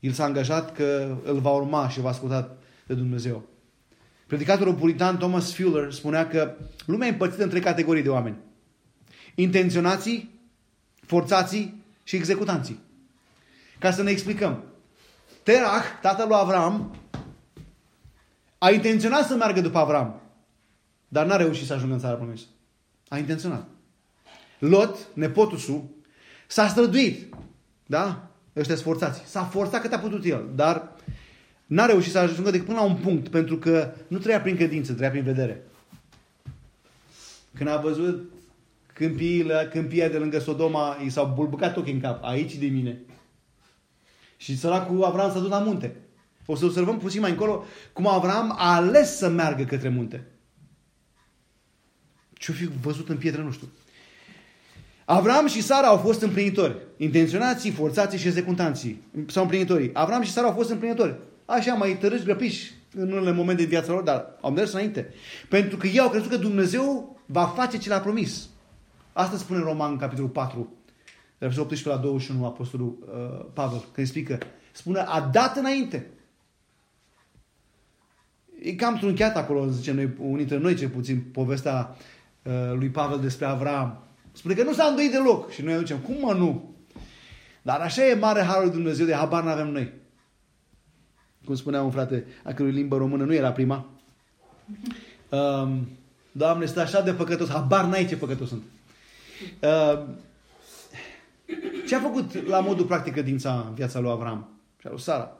El s-a angajat că îl va urma și va asculta de Dumnezeu. Predicatorul puritan Thomas Fuller spunea că lumea e împărțită în trei categorii de oameni. Intenționații, forțații și executanții. Ca să ne explicăm. Terach, tatăl lui Avram, a intenționat să meargă după Avram. Dar n-a reușit să ajungă în țara promisă. A intenționat. Lot, nepotul su, s-a străduit. Da? Ăștia sforțați. S-a forțat cât a putut el. Dar n-a reușit să ajungă decât până la un punct. Pentru că nu trăia prin credință, trăia prin vedere. Când a văzut câmpiile, câmpia de lângă Sodoma, i s-au bulbucat ochii în cap. Aici de mine. Și săracul Avram s-a dus la munte. O să observăm puțin mai încolo cum Avram a ales să meargă către munte. Ce-o fi văzut în pietre, nu știu. Avram și Sara au fost împlinitori. Intenționații, forțații și executanții. Sau împlinitorii. Avram și Sara au fost împlinitori. Așa, mai tărâși, grăpiși în unele momente din viața lor, dar au mers înainte. Pentru că ei au crezut că Dumnezeu va face ce l-a promis. Asta spune Roman, în capitolul 4, versetul 18 la 21, Apostolul uh, Pavel, când explică. Spune, a dat înainte. E cam trunchiat acolo, zicem noi, unii dintre noi cel puțin, povestea uh, lui Pavel despre Avram. Spune că nu s-a îndoit deloc. Și noi aducem, cum mă nu? Dar așa e mare harul lui Dumnezeu, de habar n-avem noi. Cum spunea un frate, a cărui limbă română nu era prima. Um, Doamne, este așa de păcătos, habar n-ai ce păcătos sunt. Uh, ce a făcut la modul practic credința în viața lui Avram și a lui Sara?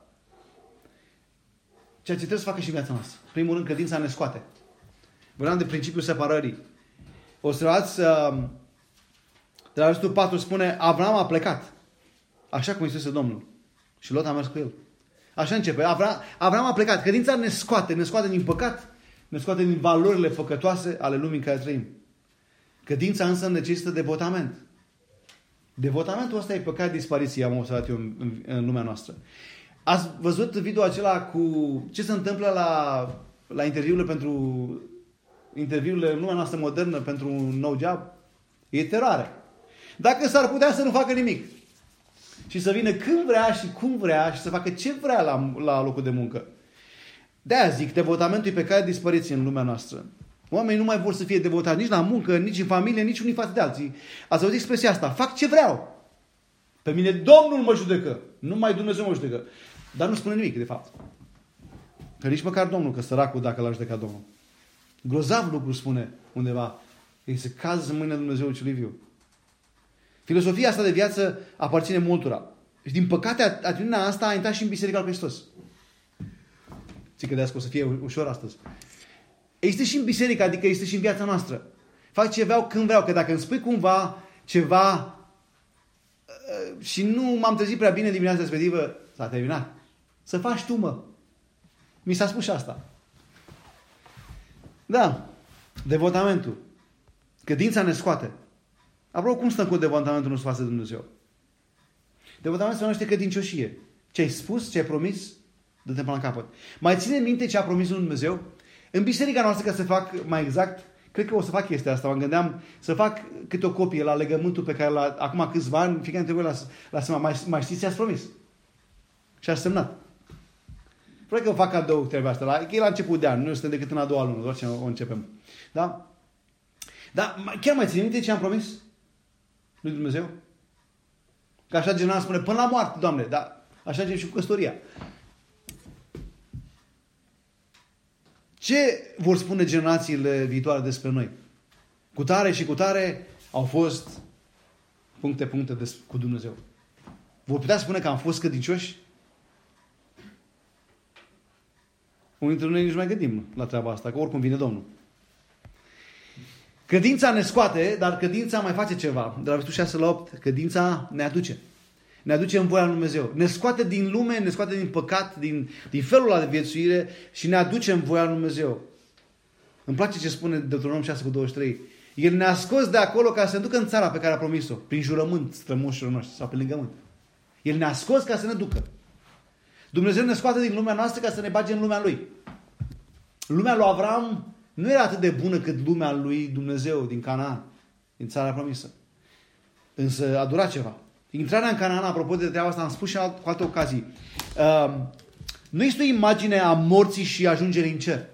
Ceea ce trebuie să facă și în viața noastră. Primul rând, credința ne scoate. Vorbeam de principiul separării. O să luați, uh, de la versetul 4 spune, Avram a plecat. Așa cum Iisuse Domnul. Și Lot a mers cu el. Așa începe. Avram, Avram a plecat. Credința ne scoate. Ne scoate din păcat. Ne scoate din valorile păcătoase ale lumii în care trăim. Credința însă necesită devotament. Devotamentul ăsta e păcat dispariție, am observat eu în, în, în lumea noastră. Ați văzut video acela cu ce se întâmplă la, la interviurile pentru interviurile în lumea noastră modernă pentru un nou job? E teroare. Dacă s-ar putea să nu facă nimic. Și să vină când vrea și cum vrea și să facă ce vrea la, la locul de muncă. De-aia zic, devotamentul e pe care dispariție în lumea noastră. Oamenii nu mai vor să fie devotați nici la muncă, nici în familie, nici unii față de alții. Ați auzit expresia asta? Fac ce vreau. Pe mine Domnul mă judecă. Nu mai Dumnezeu mă judecă. Dar nu spune nimic, de fapt. Că nici măcar Domnul, că săracul dacă l-a judecat Domnul. Grozav lucru spune undeva. Este caz în mâinile Dumnezeu celui viu. Filosofia asta de viață aparține multora. Și din păcate, atitudinea asta a intrat și în Biserica lui Hristos. Ți credeți că o să fie ușor astăzi. Este și în biserică, adică este și în viața noastră. Fac ce vreau când vreau, că dacă îmi spui cumva ceva uh, și nu m-am trezit prea bine dimineața respectivă, s-a terminat. Să faci tu, mă. Mi s-a spus și asta. Da, devotamentul. Credința ne scoate. Apropo, cum stăm cu devotamentul nostru față de Dumnezeu? Devotamentul se numește credincioșie. Ce ai spus, ce ai promis, dă-te până la capăt. Mai ține minte ce a promis Dumnezeu? În biserica noastră, ca să fac mai exact, cred că o să fac chestia asta. Mă gândeam să fac câte o copie la legământul pe care la, acum câțiva ani, fiecare dintre voi la, la seama, mai, mai știți ce ați promis? Și a semnat. Vreau că o fac cadou treaba asta. La, e la început de an, nu este decât în a doua lună, doar ce o începem. Da? Dar chiar mai ține minte ce am promis lui Dumnezeu? Că așa general spune, până la moarte, Doamne, dar așa zice și cu căsătoria. Ce vor spune generațiile viitoare despre noi? Cu tare și cu tare au fost puncte, puncte de, cu Dumnezeu. Vor putea spune că am fost credincioși? Unii dintre noi nici mai gândim la treaba asta, că oricum vine Domnul. Credința ne scoate, dar credința mai face ceva. De la versetul 6 la 8, credința ne aduce ne aduce în voia lui Dumnezeu. Ne scoate din lume, ne scoate din păcat, din, din felul ăla de viețuire și ne aduce în voia lui Dumnezeu. Îmi place ce spune Deuteronom 6 cu 23. El ne-a scos de acolo ca să ne ducă în țara pe care a promis-o, prin jurământ strămoșilor noștri sau pe legământ. El ne-a scos ca să ne ducă. Dumnezeu ne scoate din lumea noastră ca să ne bage în lumea Lui. Lumea lui Avram nu era atât de bună cât lumea lui Dumnezeu din Canaan, din țara promisă. Însă a durat ceva. Intrarea în Canaan, apropo de treaba asta, am spus și cu alte ocazii. Uh, nu este o imagine a morții și ajungerii în cer.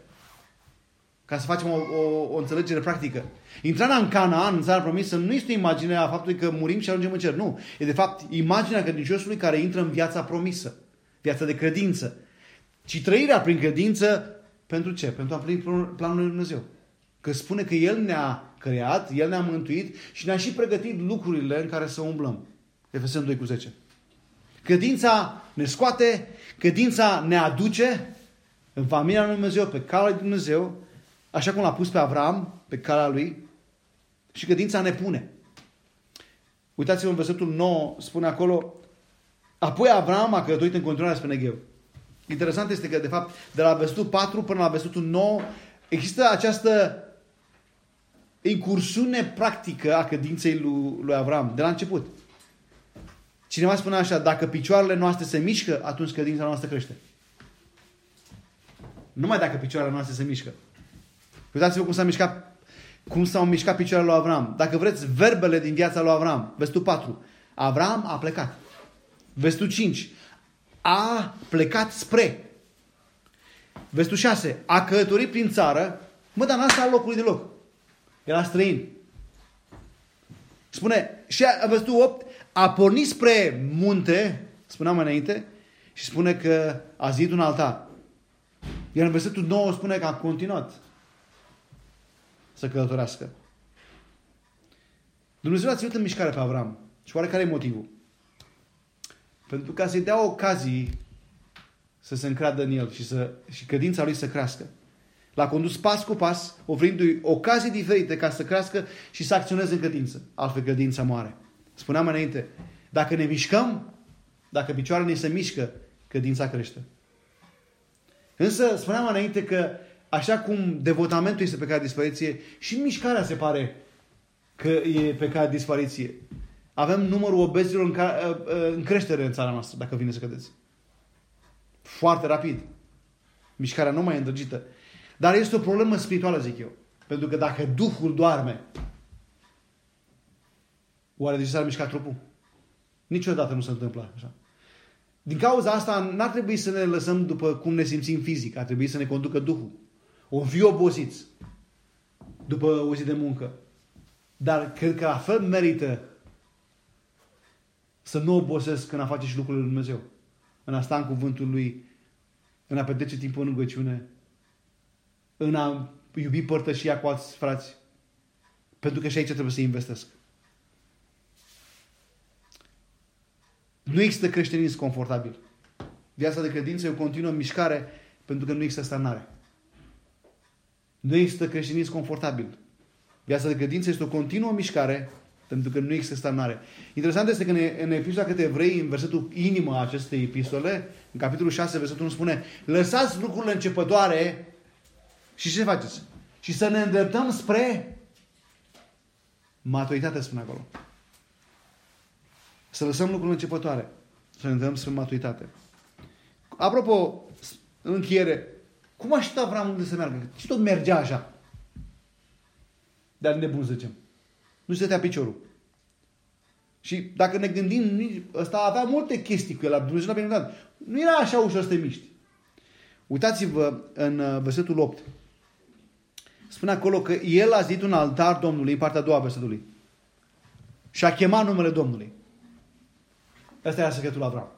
Ca să facem o, o, o înțelegere practică. Intrarea în Canaan, în țara promisă, nu este o imagine a faptului că murim și ajungem în cer. Nu. E de fapt imaginea credinciosului care intră în viața promisă. Viața de credință. Ci trăirea prin credință pentru ce? Pentru a plini planul lui Dumnezeu. Că spune că El ne-a creat, El ne-a mântuit și ne-a și pregătit lucrurile în care să umblăm. Efeseni 2 cu 10. Credința ne scoate, credința ne aduce în familia lui Dumnezeu, pe calea lui Dumnezeu, așa cum l-a pus pe Avram, pe calea lui, și credința ne pune. Uitați-vă în versetul 9, spune acolo, apoi Avram a călătorit în continuare spre Negev. Interesant este că, de fapt, de la versetul 4 până la versetul 9, există această incursiune practică a credinței lui, lui Avram, de la început. Cineva spune așa, dacă picioarele noastre se mișcă, atunci credința noastră crește. Numai dacă picioarele noastre se mișcă. Uitați-vă cum s-a mișcat cum s-au mișcat picioarele lui Avram. Dacă vreți verbele din viața lui Avram, versetul 4. Avram a plecat. Versetul 5. A plecat spre. Versetul 6. A călătorit prin țară, mă, dar n-a stat locului deloc. Era străin. Spune, și a, versetul 8, a pornit spre munte, spuneam înainte, și spune că a zidit un altar. Iar în versetul 9 spune că a continuat să călătorească. Dumnezeu a ținut în mișcare pe Avram. Și oare care e motivul? Pentru ca să-i dea ocazii să se încradă în el și, să, și credința lui să crească. L-a condus pas cu pas, oferindu-i ocazii diferite ca să crească și să acționeze în credință. Altfel credința moare. Spuneam înainte, dacă ne mișcăm, dacă picioarele ne se mișcă, credința crește. Însă, spuneam înainte că așa cum devotamentul este pe care dispariție, și mișcarea se pare că e pe care dispariție. Avem numărul obezilor în, ca, ă, ă, în creștere în țara noastră, dacă vine să credeți. Foarte rapid. Mișcarea nu mai e îndrăgită. Dar este o problemă spirituală, zic eu. Pentru că dacă Duhul doarme, oare de ce s-ar mișca trupul? Niciodată nu se întâmplă așa. Din cauza asta, n-ar trebui să ne lăsăm după cum ne simțim fizic. Ar trebui să ne conducă Duhul. O fi obosiți după o zi de muncă. Dar cred că la fel merită să nu obosesc în a face și lucrurile lui Dumnezeu. În a sta în cuvântul Lui, în a petrece timpul în rugăciune, în a iubi părtășia cu alți frați. Pentru că și aici trebuie să investesc. Nu există creștinism confortabil. Viața de credință e o continuă mișcare pentru că nu există stănare. Nu există creștinism confortabil. Viața de credință este o continuă mișcare pentru că nu există stănare. Interesant este că în epistola către evrei, în versetul inimă a acestei epistole, în capitolul 6, versetul 1 spune Lăsați lucrurile începătoare și ce faceți? Și să ne îndreptăm spre maturitate, spune acolo. Să lăsăm lucrurile începătoare. Să ne îndreptăm spre maturitate. Apropo, în încheiere, cum aștepta Avram unde să meargă? Și tot mergea așa. Dar nebun, să zicem. Nu se tăia piciorul. Și dacă ne gândim, ăsta avea multe chestii cu el, Dumnezeu l-a binecuvântat. Nu era așa ușor să te miști. Uitați-vă în uh, versetul 8. Spune acolo că el a zis un altar Domnului în partea a doua versetului. Și a chemat numele Domnului. Asta era secretul Avram.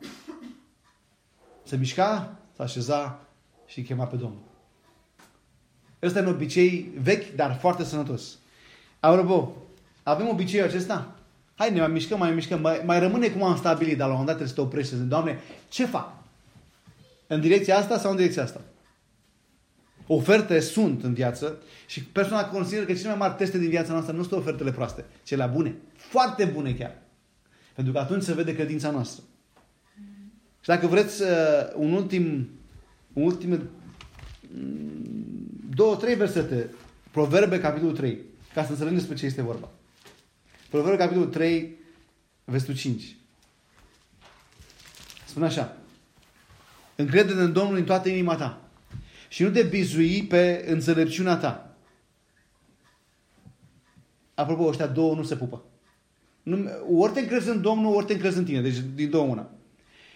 Se mișca, se așeza și chema pe Domnul. Ăsta e un obicei vechi, dar foarte sănătos. Apropo, avem obiceiul acesta? Hai, ne mai mișcăm, mai mișcăm, mai, mai rămâne cum am stabilit, dar la un moment dat trebuie să te oprești și să Doamne, ce fac? În direcția asta sau în direcția asta? Oferte sunt în viață și persoana consideră că cele mai mari teste din viața noastră nu sunt ofertele proaste, cele bune. Foarte bune chiar. Pentru că atunci se vede credința noastră. Și dacă vreți uh, un ultim, un ultim mm, două, trei versete, Proverbe, capitolul 3, ca să înțelegem despre ce este vorba. Proverbe, capitolul 3, versetul 5. Spune așa. Încrede în Domnul în toată inima ta și nu te bizui pe înțelepciunea ta. Apropo, ăștia două nu se pupă. Nu, ori te încrezi în Domnul, ori te încrezi în tine. Deci din două una.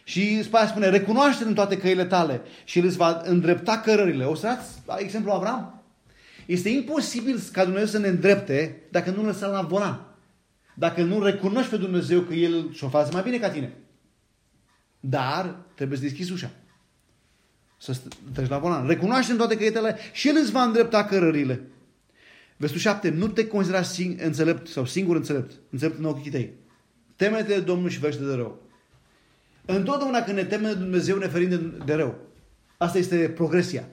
Și Spaia spune, recunoaște în toate căile tale și el îți va îndrepta cărările. O să dați exemplu Avram? Este imposibil ca Dumnezeu să ne îndrepte dacă nu lăsăm la volan. Dacă nu recunoști pe Dumnezeu că El și-o face mai bine ca tine. Dar trebuie să deschizi ușa. Să treci la volan. Recunoaște în toate căietele și El îți va îndrepta cărările. Versul 7. Nu te considera sing- înțelept sau singur înțelept. Înțelept în ochii tăi. Temete de Domnul și vește de rău. Întotdeauna când ne temem de Dumnezeu, ne ferim de, de rău. Asta este progresia.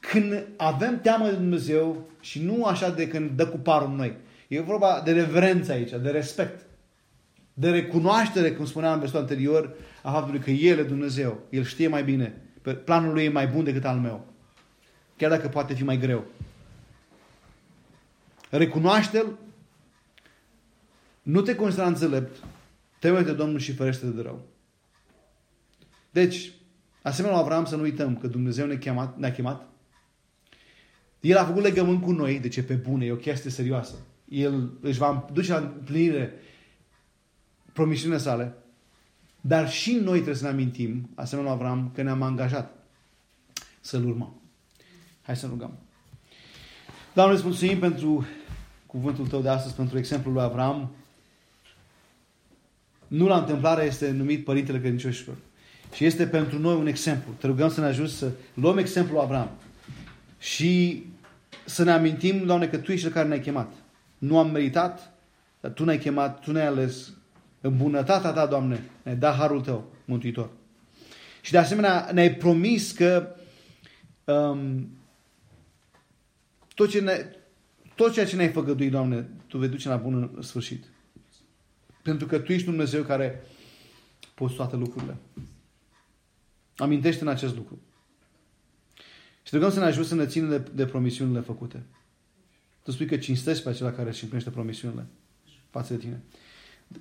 Când avem teamă de Dumnezeu și nu așa de când dă cu parul în noi. E vorba de reverență aici, de respect. De recunoaștere, cum spuneam în versul anterior, a faptului că El e Dumnezeu. El știe mai bine. Planul Lui e mai bun decât al meu. Chiar dacă poate fi mai greu. Recunoaște-L, nu te considera înțelept, Temește Domnul și ferește de rău. Deci, asemenea Avram să nu uităm că Dumnezeu ne-a chemat, ne-a chemat. El a făcut legământ cu noi, deci e pe bune, e o chestie serioasă. El își va duce la împlinire promisiunile sale, dar și noi trebuie să ne amintim, asemenea Avram, că ne-am angajat să-L urmăm. Hai să rugăm. Doamne, îți mulțumim pentru cuvântul Tău de astăzi, pentru exemplul lui Avram, nu la întâmplare este numit Părintele Credincioșilor. Și este pentru noi un exemplu. Te rugăm să ne ajut să luăm exemplul Avram și să ne amintim, Doamne, că Tu ești cel care ne-ai chemat. Nu am meritat, dar Tu ne-ai chemat, Tu ne-ai ales. În bunătatea Ta, Doamne, ne-ai dat harul Tău, Mântuitor. Și de asemenea ne-ai promis că um, tot, ce ne, tot ceea ce ne-ai făgăduit, Doamne, Tu vei duce la bun sfârșit. Pentru că Tu ești Dumnezeu care poți toate lucrurile. Amintește în acest lucru. Și te rugăm să ne ajut să ne ținem de, de promisiunile făcute. Tu spui că cinstești pe acela care își împlinește promisiunile față de tine.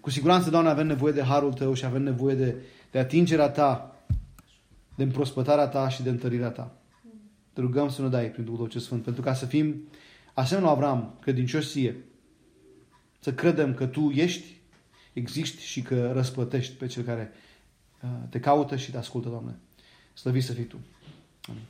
Cu siguranță, Doamne, avem nevoie de harul Tău și avem nevoie de, de atingerea Ta, de împrospătarea Ta și de întărirea Ta. Te rugăm să ne dai prin Duhul Tău ce Sfânt, pentru ca să fim asemenea Avram, credincioși ție, să credem că Tu ești existi și că răsplătești pe cel care uh, te caută și te ascultă, Doamne. Slăvit să fii Tu. Amin.